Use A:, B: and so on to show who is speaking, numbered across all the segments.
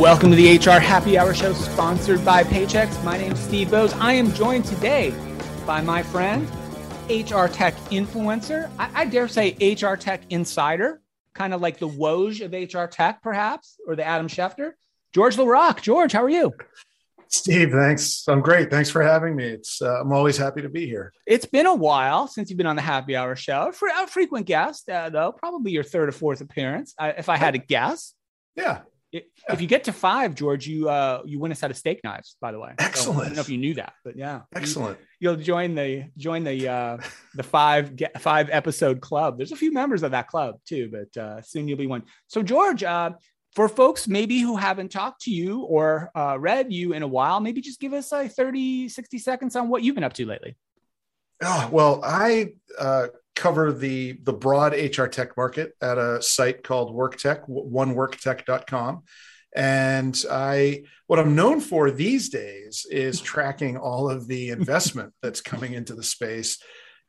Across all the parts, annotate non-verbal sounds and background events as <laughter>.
A: Welcome to the HR Happy Hour Show, sponsored by Paychex. My name is Steve Boese. I am joined today by my friend, HR Tech influencer. I, I dare say HR Tech insider, kind of like the Woj of HR Tech, perhaps, or the Adam Schefter. George LaRocque. George, how are you?
B: Steve, thanks. I'm great. Thanks for having me. It's uh, I'm always happy to be here.
A: It's been a while since you've been on the Happy Hour show. For a frequent guest, uh, though, probably your third or fourth appearance, uh, if I had to guess.
B: Yeah.
A: If, you get to five, George, you uh, you win a set of steak knives. By the way,
B: excellent. So,
A: I don't know if you knew that, but yeah,
B: excellent.
A: You, will join the join the uh, the five get, five episode club. There's a few members of that club too, but uh, soon you'll be one. So George, uh, for folks maybe who haven't talked to you or uh, read you in a while, maybe just give us a 30, 60 seconds on what you've been up to lately.
B: Oh, well, I uh, cover the, the broad HR tech market at a site called WorkTech, oneworktech.com. And I, what I'm known for these days is tracking all of the <laughs> investment that's coming into the space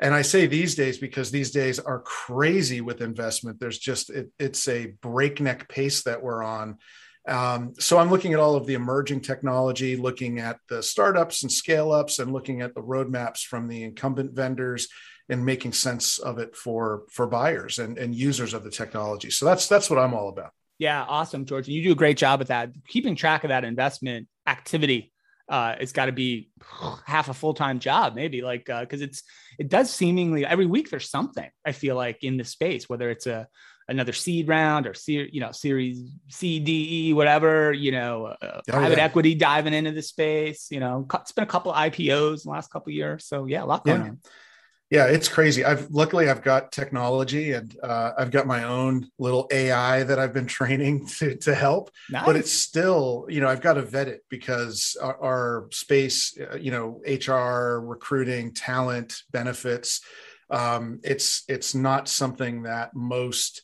B: and I say these days because these days are crazy with investment. There's just it, it's a breakneck pace that we're on. Um, so I'm looking at all of the emerging technology, looking at the startups and scale ups, and looking at the roadmaps from the incumbent vendors, and making sense of it for for buyers and, and users of the technology. So that's that's what I'm all about.
A: Yeah, awesome, George. You do a great job at that, keeping track of that investment activity uh, it's got to be half a full time job, maybe like because uh, it's it does seemingly every week there's something I feel like in the space, whether it's a another seed round or ser- you know series C D E whatever you know uh, oh, private yeah. equity diving into the space. You know, it's been a couple IPOs in the last couple years, so yeah, a lot going yeah. on
B: yeah it's crazy i've luckily i've got technology and uh, i've got my own little ai that i've been <laughs> training to, to help nice. but it's still you know i've got to vet it because our, our space uh, you know hr recruiting talent benefits um, it's it's not something that most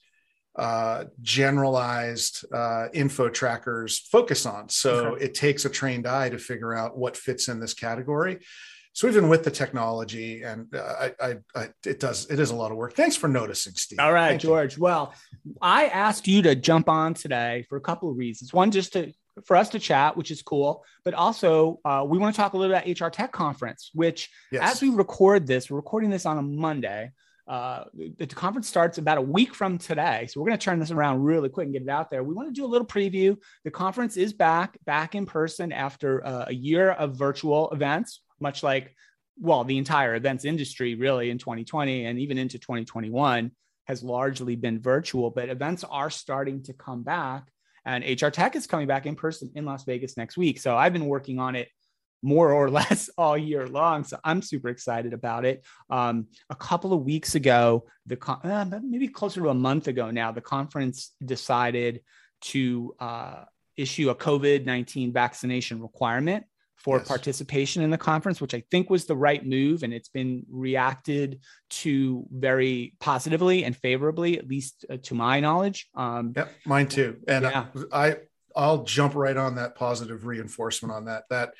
B: uh, generalized uh, info trackers focus on so okay. it takes a trained eye to figure out what fits in this category so even with the technology and uh, I, I, I, it does it is a lot of work thanks for noticing steve
A: all right
B: Thank
A: george you. well i asked you to jump on today for a couple of reasons one just to for us to chat which is cool but also uh, we want to talk a little about hr tech conference which yes. as we record this we're recording this on a monday uh, the, conference starts about a week from today. So we're going to turn this around really quick and get it out there. We want to do a little preview. The conference is back, back in person after uh, a year of virtual events much like, well, the entire events industry really in 2020 and even into 2021 has largely been virtual, but events are starting to come back. And HR Tech is coming back in person in Las Vegas next week. So I've been working on it more or <laughs> less all year long. So I'm super excited about it. Um, a couple of weeks ago, the con- uh, maybe closer to a month ago now, the conference decided to uh, issue a COVID 19 vaccination requirement for yes. participation in the conference, which I think was the right move. And it's been reacted to very positively and favorably, at least uh, to my knowledge.
B: Um, yep, mine too. And yeah. I, I, I'll jump right on that positive reinforcement on that. That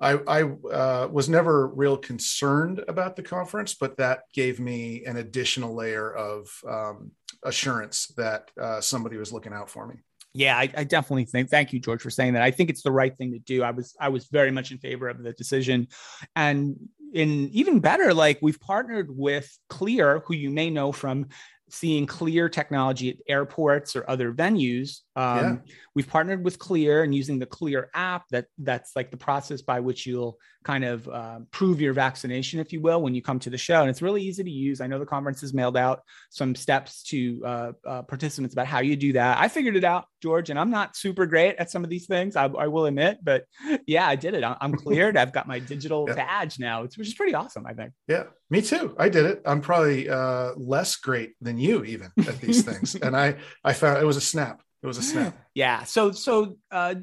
B: I, I uh, was never real concerned about the conference, but that gave me an additional layer of um, assurance that uh, somebody was looking out for me.
A: Yeah, I, I, definitely think. Thank you, George, for saying that. I think it's the right thing to do. I was I was very much in favor of the decision, and in even better, like we've partnered with Clear, who you may know from seeing Clear technology at airports or other venues. Um, yeah. We've partnered with Clear and using the Clear app. That that's like the process by which you'll kind of uh, prove your vaccination, if you will, when you come to the show. And it's really easy to use. I know the conference has mailed out some steps to uh, uh, participants about how you do that. I figured it out, George, and I'm not super great at some of these things. I, I will admit, but yeah, I did it. I'm cleared. I've got my digital yeah. badge now, which is pretty awesome. I think.
B: Yeah, me too. I did it. I'm probably uh, less great than you even at these things, <laughs> and I I found it was a snap. It was a snap.
A: Yeah. So so uh,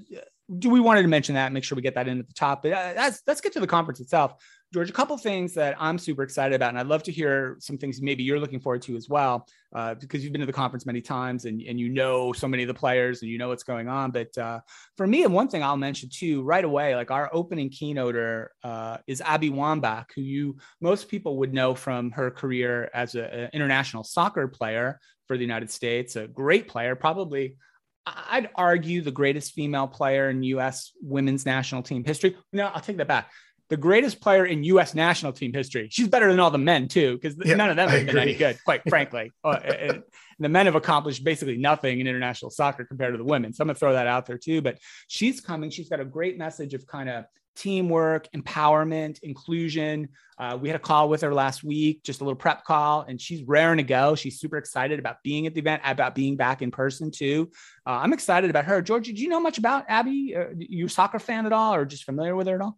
A: do we wanted to mention that? Make sure we get that in at the top. But uh, let's let's get to the conference itself. George, a couple things that I'm super excited about, and I'd love to hear some things maybe you're looking forward to as well, uh, because you've been to the conference many times and, and you know so many of the players and you know what's going on. But uh, for me, and one thing I'll mention too right away, like our opening keynoter uh, is Abby Wambach, who you most people would know from her career as an international soccer player for the United States, a great player, probably I'd argue the greatest female player in U.S. women's national team history. No, I'll take that back. The greatest player in U.S. national team history. She's better than all the men too, because yeah, none of them have been any good, quite <laughs> frankly. Uh, the men have accomplished basically nothing in international soccer compared to the women. So I'm gonna throw that out there too. But she's coming. She's got a great message of kind of teamwork, empowerment, inclusion. Uh, we had a call with her last week, just a little prep call, and she's raring to go. She's super excited about being at the event, about being back in person too. Uh, I'm excited about her. George, do you know much about Abby? Are uh, you a soccer fan at all, or just familiar with her at all?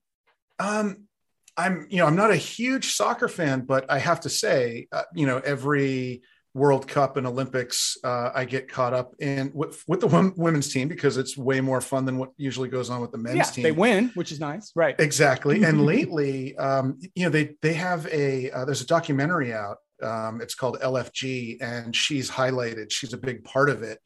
B: Um, I'm, you know, I'm not a huge soccer fan, but I have to say, uh, you know, every World Cup and Olympics, uh, I get caught up in with, with the women's team because it's way more fun than what usually goes on with the men's yeah, team.
A: They win, which is nice, right?
B: Exactly. and <laughs> lately, um, you know, they they have a uh, there's a documentary out. Um, it's called LFG, and she's highlighted. She's a big part of it.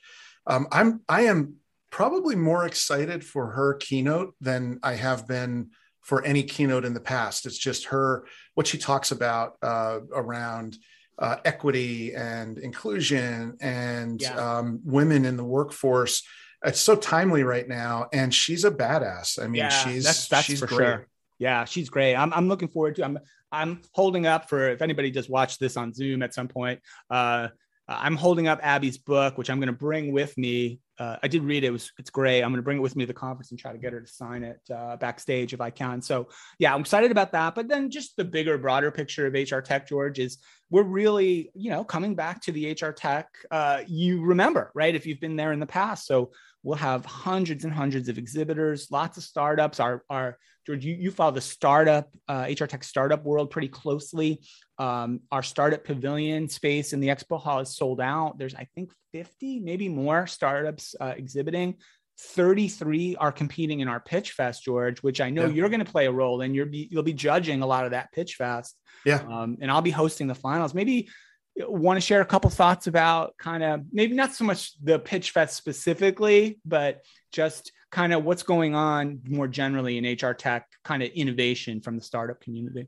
B: Um, I'm I am probably more excited for her keynote than I have been for any keynote in the past. It's just her what she talks about uh, around uh, equity and inclusion and yeah. um, women in the workforce. It's so timely right now, and she's a badass. I mean, yeah, she's that's, that's she's for great. sure.
A: Yeah, she's great. I'm, I'm looking forward to. I'm I'm holding up for if anybody just watch this on Zoom at some point. Uh, I'm holding up Abby's book, which I'm going to bring with me uh, I did read it. it. was it's great. I'm going to bring it with me to the conference and try to get her to sign it uh, backstage if I can. So yeah, I'm excited about that. But then just the bigger, broader picture of HR Tech, George, is we're really you know coming back to the HR Tech. Uh, you remember right if you've been there in the past. So we'll have hundreds and hundreds of exhibitors, lots of startups. Our our George, you, you follow the startup uh, HR Tech startup world pretty closely. Um, our startup pavilion space in the expo hall is sold out. There's, I think, 50, maybe more startups uh, exhibiting. 33 are competing in our pitch fest george which i know yeah. you're going to play a role in. You'll be you'll be judging a lot of that pitch fest.
B: Yeah.
A: Um, and i'll be hosting the finals. Maybe want to share a couple thoughts about kind of maybe not so much the pitch fest specifically but just kind of what's going on more generally in hr tech kind of innovation from the startup community?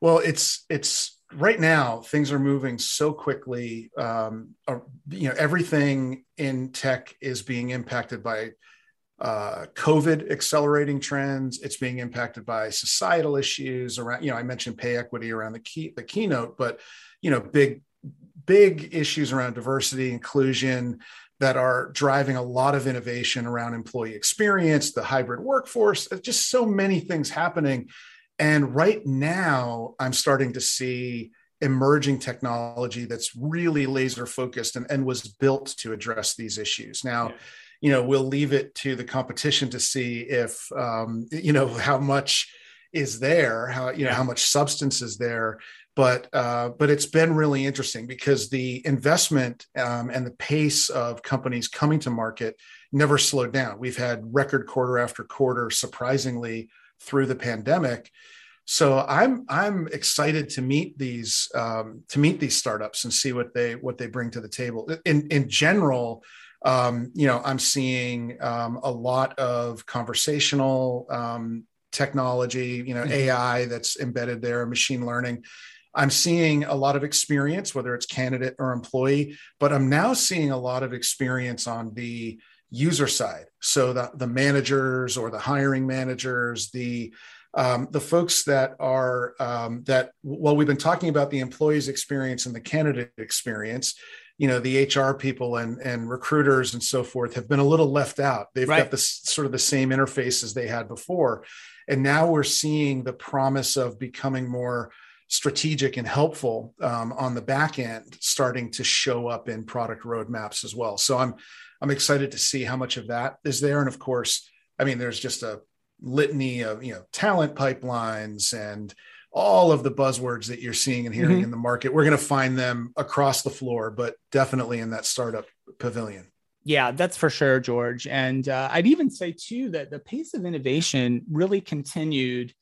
B: Well, it's it's right now things are moving so quickly. Um, uh, you know, everything in tech is being impacted by uh, COVID accelerating trends. It's being impacted by societal issues around. You know, I mentioned pay equity around the key the keynote, but you know, big big issues around diversity, inclusion that are driving a lot of innovation around employee experience, the hybrid workforce, just so many things happening and right now, I'm starting to see emerging technology that's really laser focused and, and was built to address these issues. Now, yeah. you know, we'll leave it to the competition to see if, um, you know, <laughs> how much is there, how, you know, how much substance is there. But uh, but it's been really interesting because the investment um, and the pace of companies coming to market never slowed down. We've had record quarter after quarter, surprisingly, through the pandemic. So I'm I'm excited to meet these um, to meet these startups and see what they what they bring to the table. In in general, um, you know, I'm seeing um, a lot of conversational um, technology, you know, mm-hmm. AI that's embedded there, machine learning. I'm seeing a lot of experience, whether it's candidate or employee, but I'm now seeing a lot of experience on the user side. So the, the managers or the hiring managers, the um, the folks that are um, that well we've been talking about the employees experience and the candidate experience you know the hr people and and recruiters and so forth have been a little left out they've right. got this sort of the same interface as they had before and now we're seeing the promise of becoming more strategic and helpful um, on the back end starting to show up in product roadmaps as well so i'm I'm excited to see how much of that is there. And of course, I mean, there's just a litany of you know talent pipelines and all of the buzzwords that you're seeing and hearing mm-hmm. in the market. We're going to find them across the floor, but definitely in that startup pavilion.
A: Yeah, that's for sure, George. And uh, I'd even say too that the pace of innovation really continued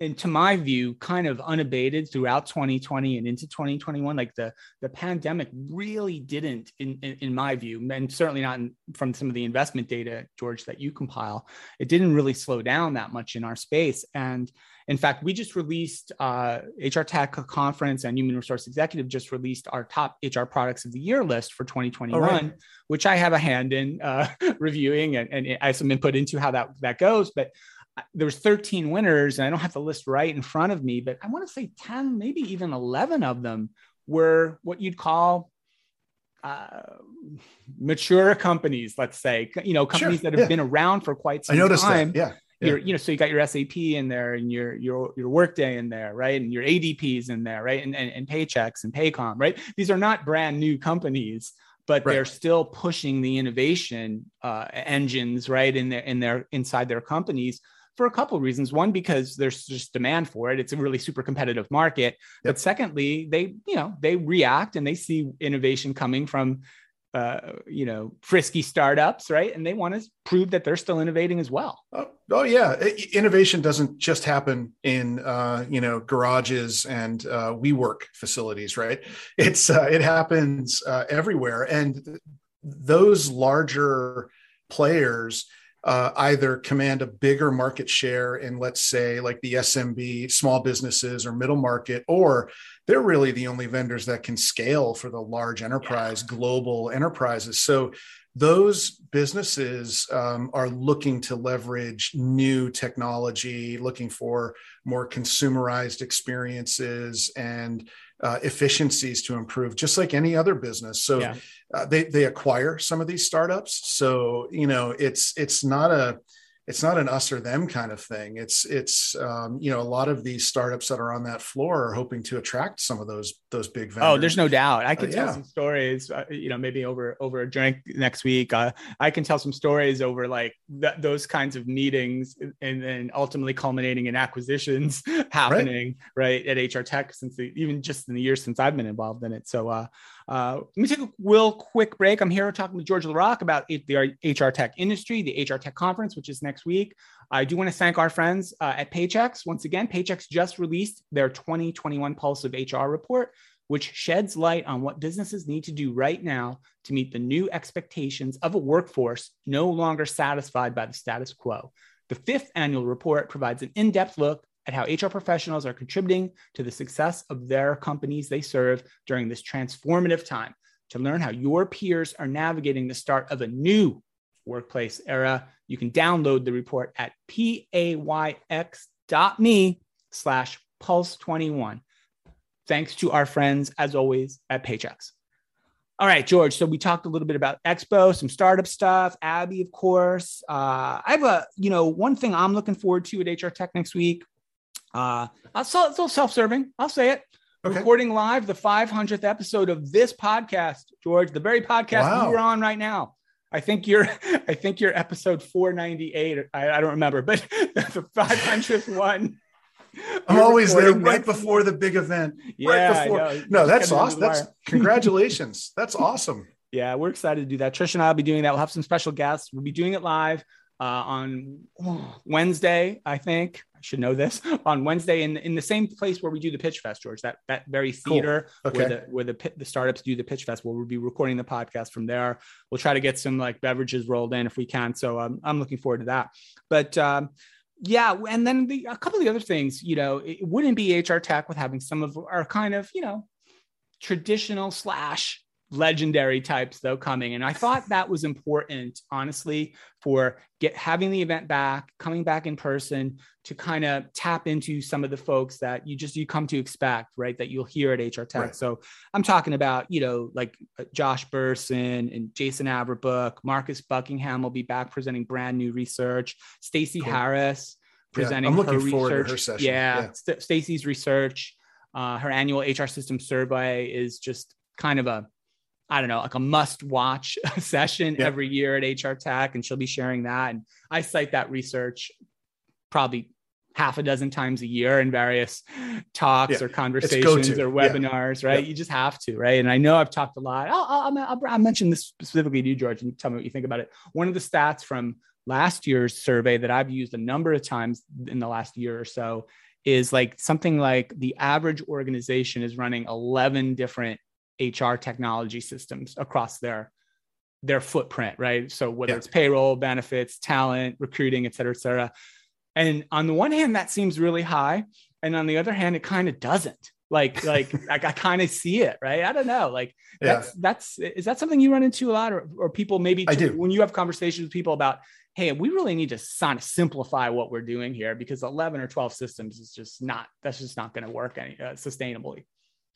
A: and to my view, kind of unabated throughout 2020 and into 2021. Like the the pandemic really didn't, in in, in my view, and certainly not in, from some of the investment data, George, that you compile, it didn't really slow down that much in our space. And in fact, we just released uh, HR Tech Conference and Human Resource Executive just released our top HR products of the year list for 2021, right. which I have a hand in uh, <laughs> reviewing and, and I have some input into how that that goes. But there was 13 winners and i don't have the list right in front of me but i want to say 10 maybe even 11 of them were what you'd call uh, mature companies let's say you know companies sure, that have yeah. been around for quite some
B: I noticed
A: time
B: that. yeah
A: you know, so you got your SAP in there and your your your workday in there, right? And your ADPs in there, right? And, and, and Paychex and Paycom, right? These are not brand new companies, but right. they're still pushing the innovation uh, engines, right? In their in their inside their companies for a couple of reasons. One, because there's just demand for it. It's a really super competitive market. Yep. But secondly, they, you know, they react and they see innovation coming from uh, you know, frisky startups, right? And they want to prove that they're still innovating as well.
B: Oh, oh yeah, innovation doesn't just happen in uh, you know garages and uh, WeWork facilities, right? It's uh, it happens uh, everywhere, and those larger players uh, either command a bigger market share in, let's say, like the SMB, small businesses or middle market, or they're really the only vendors that can scale for the large enterprise, yeah. global enterprises. So those businesses um, are looking to leverage new technology, looking for more consumerized experiences and uh, efficiencies to improve, just like any other business. So yeah. uh, they they acquire some of these startups. So you know, it's it's not a it's not an us or them kind of thing. It's it's um, you know a lot of these startups that are on that floor are hoping to attract some of those those big vendors.
A: Oh, there's no doubt. I can uh, tell yeah. some stories. Uh, you know, maybe over over a drink next week. Uh, I can tell some stories over like th- those kinds of meetings, and then ultimately culminating in acquisitions <laughs> happening right, right at HR Tech since the, even just in the years since I've been involved in it. So uh, uh, let me take a real quick break. I'm here talking with George LaRocque about the HR tech industry, the HR tech conference, which is next week. I do want to thank our friends uh, at Paychex. Once again, Paychex just released their 2021 Pulse of HR report, which sheds light on what businesses need to do right now to meet the new expectations of a workforce no longer satisfied by the status quo. The fifth annual report provides an in depth look at how HR professionals are contributing to the success of their companies they serve during this transformative time. To learn how your peers are navigating the start of a new workplace era, you can download the report at payx.me slash pulse21. Thanks to our friends, as always, at Paychex. All right, George. So we talked a little bit about Expo, some startup stuff, Abby, of course. Uh, I have a, you know, one thing I'm looking forward to at HR Tech next week uh, I saw it's a little self-serving. I'll say it. Okay. Recording live the 500th episode of this podcast, George, the very podcast wow. you are on right now. I think you're, <laughs> I think you're episode 498. I, I don't remember, but <laughs> the 500th one. <laughs>
B: I'm always there right before the big event.
A: Yeah,
B: right before. No, that's awesome. That's congratulations. that's awesome.
A: Yeah, we're excited to do that. Trish and I will be doing that. We'll have some special guests. We'll be doing it live uh, on Wednesday, I think. Should know this <laughs> on Wednesday in in the same place where we do the Pitch Fest, George. That that very theater cool. okay. where the where the the startups do the Pitch Fest. Where We'll be recording the podcast from there. We'll try to get some like beverages rolled in if we can. So um, I'm looking forward to that. But um, yeah, and then the, a couple of the other things, you know, it wouldn't be HR Tech with having some of our kind of you know traditional slash legendary types though coming and i thought that was important honestly for get having the event back coming back in person to kind of tap into some of the folks that you just you come to expect right that you'll hear at hr tech right. so i'm talking about you know like uh, josh bersin and jason averbook marcus buckingham will be back presenting brand new research stacey cool. harris presenting
B: yeah, I'm looking
A: her
B: forward
A: research.
B: to her session.
A: yeah, yeah. St- stacey's research uh, her annual hr system survey is just kind of a I don't know, like a must watch <laughs> session yeah. every year at HR Tech, and she'll be sharing that. And I cite that research probably half a dozen times a year in various talks yeah. or conversations or webinars, yeah. right? You just have to, right? And I know I've talked a lot. I'll, I'll, I'll, I'll mention this specifically to you, George, and tell me what you think about it. One of the stats from last year's survey that I've used a number of times in the last year or so is like something like the average organization is running 11 different HR technology systems across their their footprint, right? So whether yeah. it's payroll, benefits, talent, recruiting, et cetera, et cetera. And on the one hand, that seems really high. And on the other hand, it kind of doesn't. Like, like, <laughs> like I kind of see it, right? I don't know. Like that's yeah. that's is that something you run into a lot or, or people maybe
B: I do.
A: when you have conversations with people about, hey, we really need to kind of simplify what we're doing here because 11 or 12 systems is just not that's just not going to work any uh, sustainably.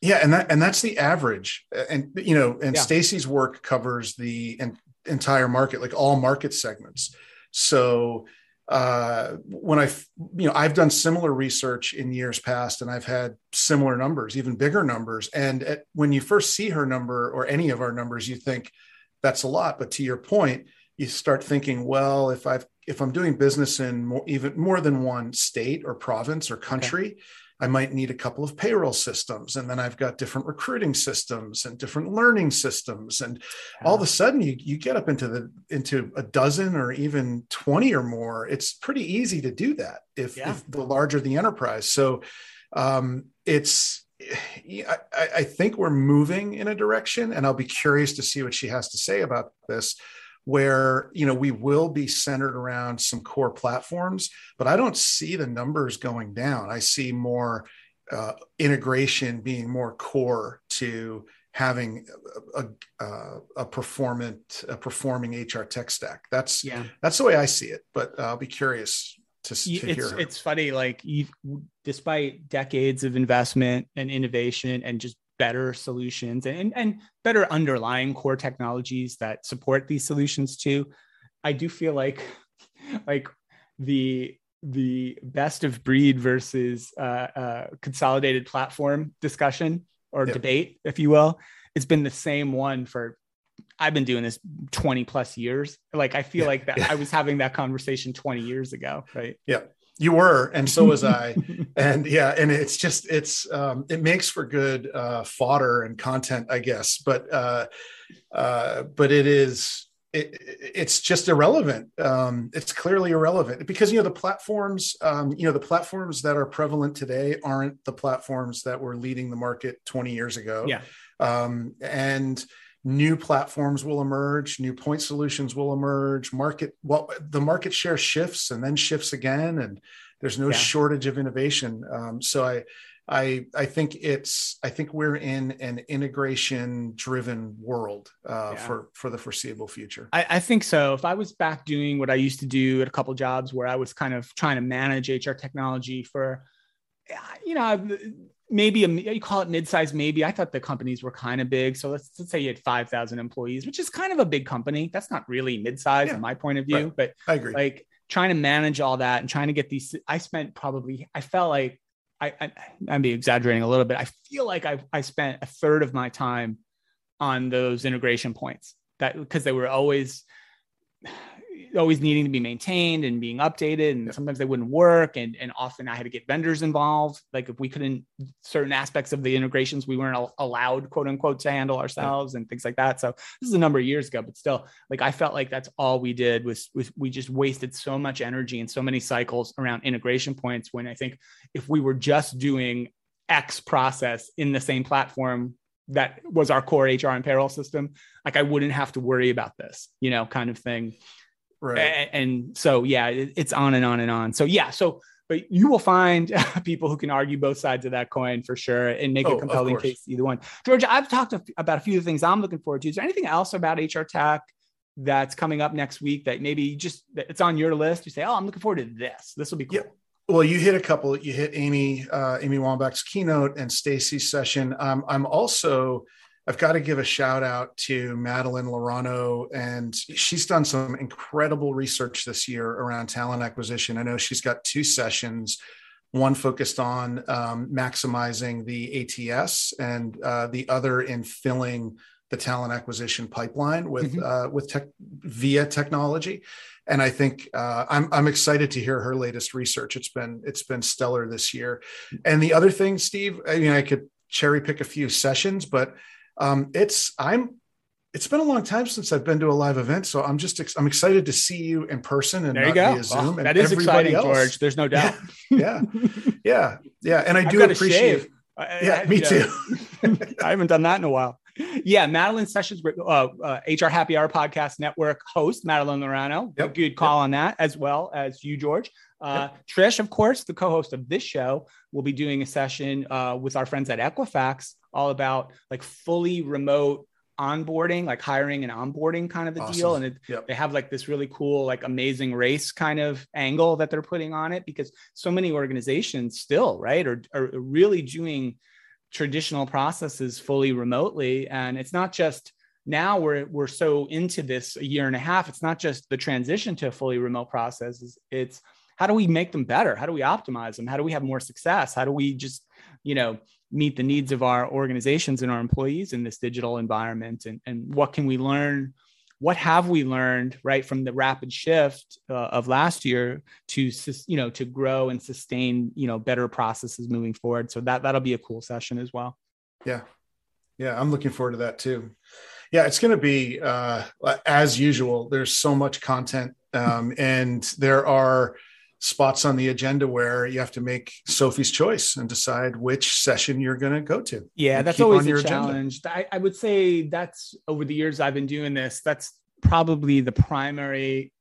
B: Yeah, and that and that's the average. And you know, and yeah. Stacey's work covers the en- entire market, like all market segments. So uh, when I, you know, I've done similar research in years past, and I've had similar numbers, even bigger numbers. And at, when you first see her number or any of our numbers, you think that's a lot. But to your point, you start thinking, well, if I've if I'm doing business in more, even more than one state or province or country, okay. I might need a couple of payroll systems. And then I've got different recruiting systems and different learning systems. And yeah. all of a sudden you, you get up into the into a dozen or even 20 or more. It's pretty easy to do that if, yeah. if the larger the enterprise. So um, it's I, I think we're moving in a direction, and I'll be curious to see what she has to say about this where you know we will be centered around some core platforms but i don't see the numbers going down. I see more uh, integration being more core to having a, a, a performant a performing hr tech stack. That's yeah. that's the way i see it but i'll be curious to, to
A: it's,
B: hear her.
A: it's funny like you despite decades of investment and innovation and just better solutions and, and better underlying core technologies that support these solutions too i do feel like <laughs> like the the best of breed versus uh, uh, consolidated platform discussion or yep. debate if you will it's been the same one for I've been doing this 20 plus years. Like I feel like that. I was having that conversation 20 years ago, right?
B: Yeah you were and so was i. <laughs> And yeah and it's just it's um it makes for good uh fodder and content i guess. But uh uh but it is it, it's just irrelevant. Um it's clearly irrelevant because you know the platforms um you know the platforms that are prevalent today aren't the platforms that were leading the market 20 years ago.
A: Yeah.
B: Um and new platforms will emerge new point solutions will emerge market well the market share shifts and then shifts again and there's no yeah. shortage of innovation um, so i I I think it's I think we're in an integration driven world uh, yeah. for for the foreseeable future.
A: I, I, think so. If I was back doing what I used to do at a couple jobs where I was kind of trying to manage HR technology for, you know, maybe a, you call it mid-size maybe. I thought the companies were kind of big. So let's, let's say you had 5000 employees which is kind of a big company. That's not really mid-size yeah. in my point of view right. but
B: i agree.
A: like trying to manage all that and trying to get these i spent probably i felt like i, I i'm be exaggerating a little bit. I feel like I, I spent a third of my time on those integration points that because they were always always needing to be maintained and being updated and yeah. sometimes they wouldn't work and, and often i had to get vendors involved like if we couldn't certain aspects of the integrations we weren't allowed quote unquote to handle ourselves yeah. and things like that so this is a number of years ago but still like i felt like that's all we did was, was we just wasted so much energy and so many cycles around integration points when i think if we were just doing x process in the same platform that was our core HR and payroll system, like I wouldn't have to worry about this, you know, kind of thing.
B: Right.
A: And, and so, yeah, it, it's on and on and on. So, yeah. So, but you will find <laughs> people who can argue both sides of that coin for sure and make oh, a compelling case either one. George, I've talked about a few of the things I'm looking forward to. Is there anything else about HR Tech that's coming up next week that maybe just it's on your list? You say, oh, I'm looking forward to this. This will be cool.
B: Yeah. Well, you hit a couple. You hit Abby, uh, Abby Wambach's keynote and Stacey's session. Um, I'm also I've got to give a shout out to Madeline Laurano, and she's done some incredible research this year around talent acquisition. I know she's got two sessions, one focused on um, maximizing the ATS, and uh, the other in filling the talent acquisition pipeline with mm-hmm. uh, with tech via technology. And I think uh, I'm I'm excited to hear her latest research. It's been it's been stellar this year. And the other thing, Steve, I mean, I could cherry pick a few sessions, but um, it's I'm it's been a long time since I've been to a live event, so I'm just ex- I'm excited to see you in person and
A: there you go.
B: Zoom.
A: that is exciting, else. George. There's no doubt.
B: Yeah, yeah, <laughs> yeah. yeah. And I do appreciate.
A: yeah, I, me too. <laughs> I haven't done that in a while. Yeah, Madeline Sessions, uh, uh, HR Happy Hour Podcast Network host, Madeline Laurano. Yep. Good call yep. on that, as well as you, George. Uh, yep. Trish, of course, the co-host of this show, will be doing a session uh, with our friends at Equifax, all about like fully remote onboarding, like hiring and onboarding kind of a awesome. deal. And it, yep. they have like this really cool, like amazing race kind of angle that they're putting on it because so many organizations still, right, are, are really doing traditional processes fully remotely. And it's not just now we're we're so into this a year and a half. It's not just the transition to a fully remote process. It's, it's how do we make them better? How do we optimize them? How do we have more success? How do we just, you know, meet the needs of our organizations and our employees in this digital environment? And, and what can we learn? What have we learned right from the rapid shift uh, of last year to you know to grow and sustain you know better processes moving forward? So that that'll be a cool session as well.
B: Yeah, yeah, I'm looking forward to that too. Yeah, it's going to be uh, as usual. There's so much content, um, and there are spots on the agenda where you have to make Sophie's choice and decide which session you're going to go to.
A: Yeah, that's always a challenge. I, I, would say that's over the years I've been doing this. That's probably the primary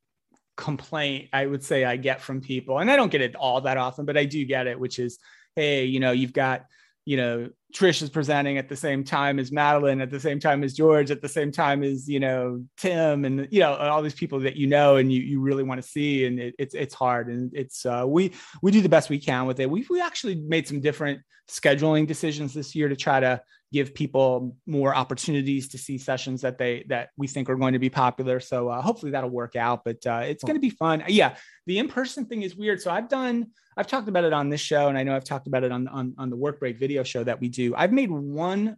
A: complaint I would say I get from people. And I don't get it all that often, but I do get it, which is, hey, you know, you've got you know, Trish is presenting at the same time as Madeline, at the same time as George, at the same time as you know Tim, and you know all these people that you know and you you really want to see, and it, it's it's hard, and it's uh, we we do the best we can with it. We we actually made some different scheduling decisions this year to try to give people more opportunities to see sessions that they that we think are going to be popular. So uh, hopefully that'll work out. But uh, it's going to be fun. Yeah, the in person thing is weird. So I've done I've talked about it on this show, and I know I've talked about it on on, on the Work Break video show that we do. I've made one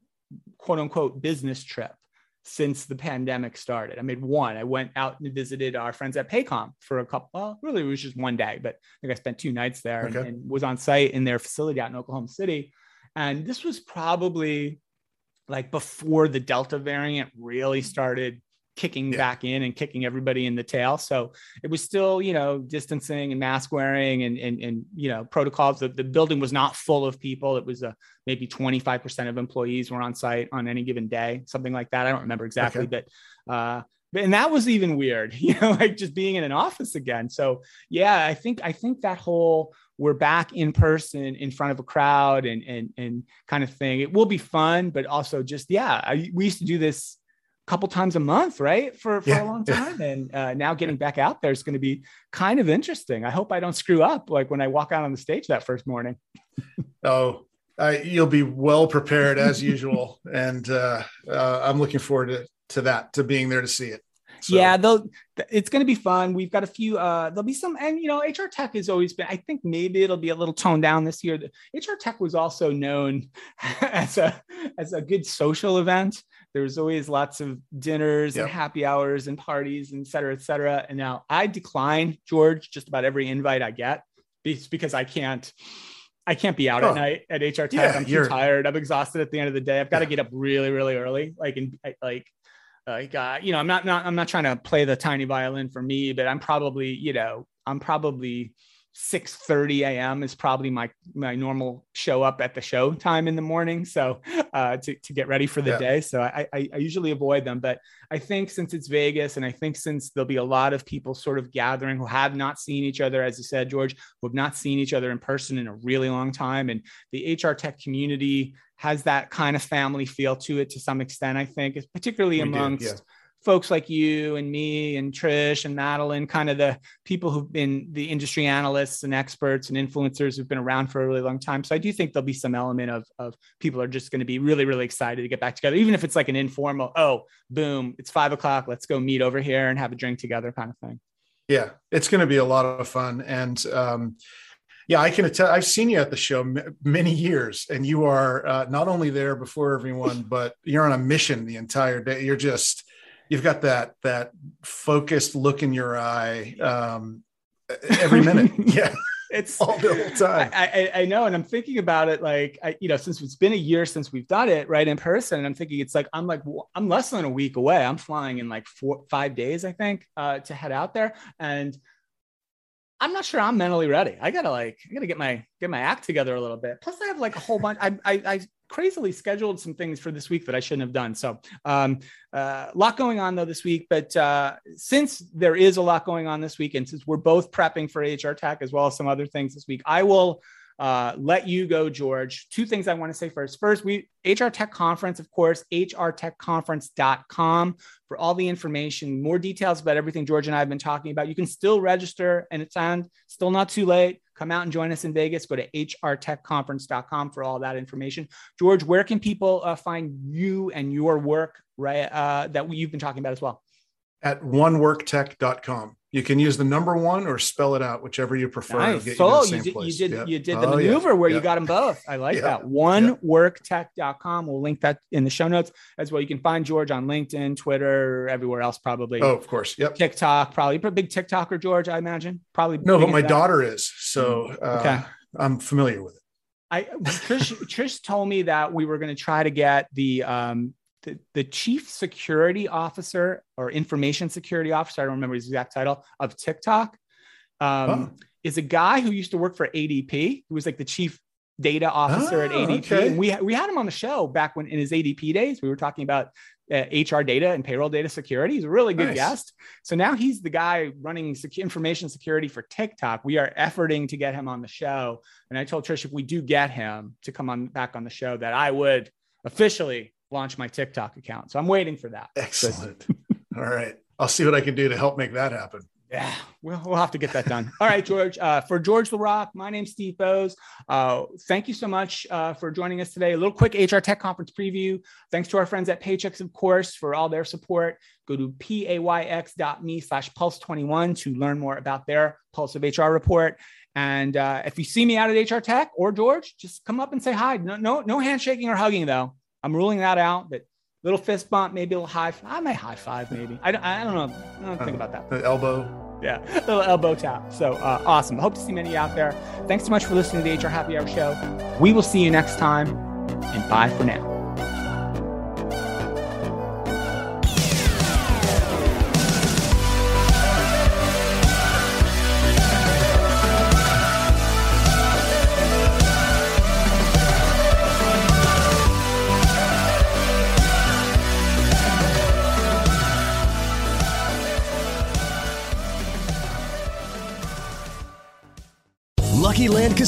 A: quote unquote business trip since the pandemic started. I made one. I went out and visited our friends at Paycom for a couple. Well, really, it was just one day, but I think I spent two nights there okay. and, and was on site in their facility out in Oklahoma City. And this was probably like before the Delta variant really started kicking yeah. back in and kicking everybody in the tail. So it was still, you know, distancing and mask wearing and, and, and you know, protocols. The, the building was not full of people. It was a, maybe 25% of employees were on site on any given day, something like that. I don't remember exactly, okay. but, uh, and that was even weird, <laughs> you know, like just being in an office again. So yeah, I think, I think that whole, we're back in person in front of a crowd and and and kind of thing. It will be fun, but also just yeah, I, we used to do this couple times a month, right, for for yeah. a long time, and uh, now getting back out there is going to be kind of interesting. I hope I don't screw up like when I walk out on the stage that first morning. <laughs>
B: oh, uh, you'll be well prepared as usual, <laughs> and uh, uh, I'm looking forward to to that to being there to see it.
A: So. Yeah, they'll, it's going to be fun. We've got a few. Uh, there'll be some, and you know, HR Tech has always been. I think maybe it'll be a little toned down this year. The HR Tech was also known <laughs> as a as a good social event. There was always lots of dinners yep. and happy hours and parties, and et cetera, et cetera. And now I decline George just about every invite I get because I can't. I can't be out oh. at night at HR Tech. Yeah, I'm too tired. I'm exhausted at the end of the day. I've got to get up really, really early. Like and like like uh, you know i'm not, not i'm not trying to play the tiny violin for me but i'm probably you know i'm probably 6 30 a.m is probably my my normal show up at the show time in the morning. So uh, to, to get ready for the yeah. day. So I, I, I usually avoid them but i think since it's vegas and i think since there'll be a lot of people sort of gathering who have not seen each other as you said george who have not seen each other in person in a really long time. And the hr tech community has that kind of family feel to it to some extent i think particularly we amongst yeah folks like you and me and Trish and Madeline, kind of the people who've been the industry analysts and experts and influencers who've been around for a really long time. So I do think there'll be some element of, of people are just going to be really, really excited to get back together, even if it's like an informal, oh, boom, it's five o'clock, let's go meet over here and have a drink together kind of thing.
B: Yeah, it's going to be a lot of fun. And, um, yeah, I can attest. I've seen you at the show m- many years, and you are uh, not only there before everyone, <laughs> but you're on a mission the entire day. You're just you've got that that focused look in your eye um, every minute. <laughs> yeah.
A: it's <laughs>
B: all the whole time.
A: I, I, I, know, and I'm thinking about it like I, you know, since it's been a year since we've done it right in person, and I'm thinking it's like I'm like I'm less than a week away. I'm flying in like four five days, I think, uh, to head out there, and I'm not sure I'm mentally ready. I gotta like I gotta get my get my act together a little bit. Plus, I have like a whole bunch. I I, I crazily scheduled some things for this week that I shouldn't have done. So, um, uh, a lot going on though this week. But uh, since there is a lot going on this week, and since we're both prepping for HR Tech as well as some other things this week, I will uh, let you go, George. Two things I want to say first. First, we HR Tech Conference, of course, hrtechconference.com for all the information, more details about everything George and I have been talking about. You can still register, and it's on still not too late. Come out and join us in Vegas. Go to hrtechconference.com for all that information. George, where can people uh, find you and your work right uh, that you've been talking about as well?
B: At oneworktech.com. You can use the number one or spell it out, whichever you prefer.
A: Nice. So you, you, did, you did yep. you did the oh, maneuver yeah. where yep. you got them both. I like yep. that. Oneworktech.com. We'll link that in the show notes as well. You can find George on LinkedIn, Twitter, everywhere else probably.
B: Oh, of course. Yep.
A: TikTok, probably. You're a big TikToker, George, I imagine. Probably.
B: No, but my daughter is. So mm, uh, okay. I'm familiar with it.
A: I Trish, Trish told me that we were going to try to get the um, the, the chief security officer or information security officer, I don't remember his exact title, of TikTok, um, oh. is a guy who used to work for ADP, who was like the chief data officer oh, at ADP. Okay. And we, we had him on the show back when in his ADP days, we were talking about uh, HR data and payroll data security. He's a really good nice. guest. So now he's the guy running sec- information security for TikTok. We are efforting to get him on the show. And I told Trish if we do get him to come on back on the show, that I would officially launch my TikTok account. So I'm waiting for that.
B: Excellent. <laughs> All right. I'll see what I can do to help make that happen.
A: Yeah, we'll, we'll have to get that done. All right, George. Uh, for George LaRocque, my name's Steve Boese. Uh, thank you so much uh, for joining us today. A little quick HR Tech Conference preview. Thanks to our friends at Paychex, of course, for all their support. Go to payx.me slash pulse21 to learn more about their Pulse of HR report. And uh, if you see me out at HR Tech or George, just come up and say hi. No, no, no handshaking or hugging though. I'm ruling that out. But little fist bump, maybe a little high. I may high five, maybe. I don't, I don't know. I don't think about that.
B: The elbow.
A: Yeah, <laughs> little elbow tap. So uh, awesome. Hope to see many out there. Thanks so much for listening to the HR Happy Hour Show. We will see you next time, and bye for now.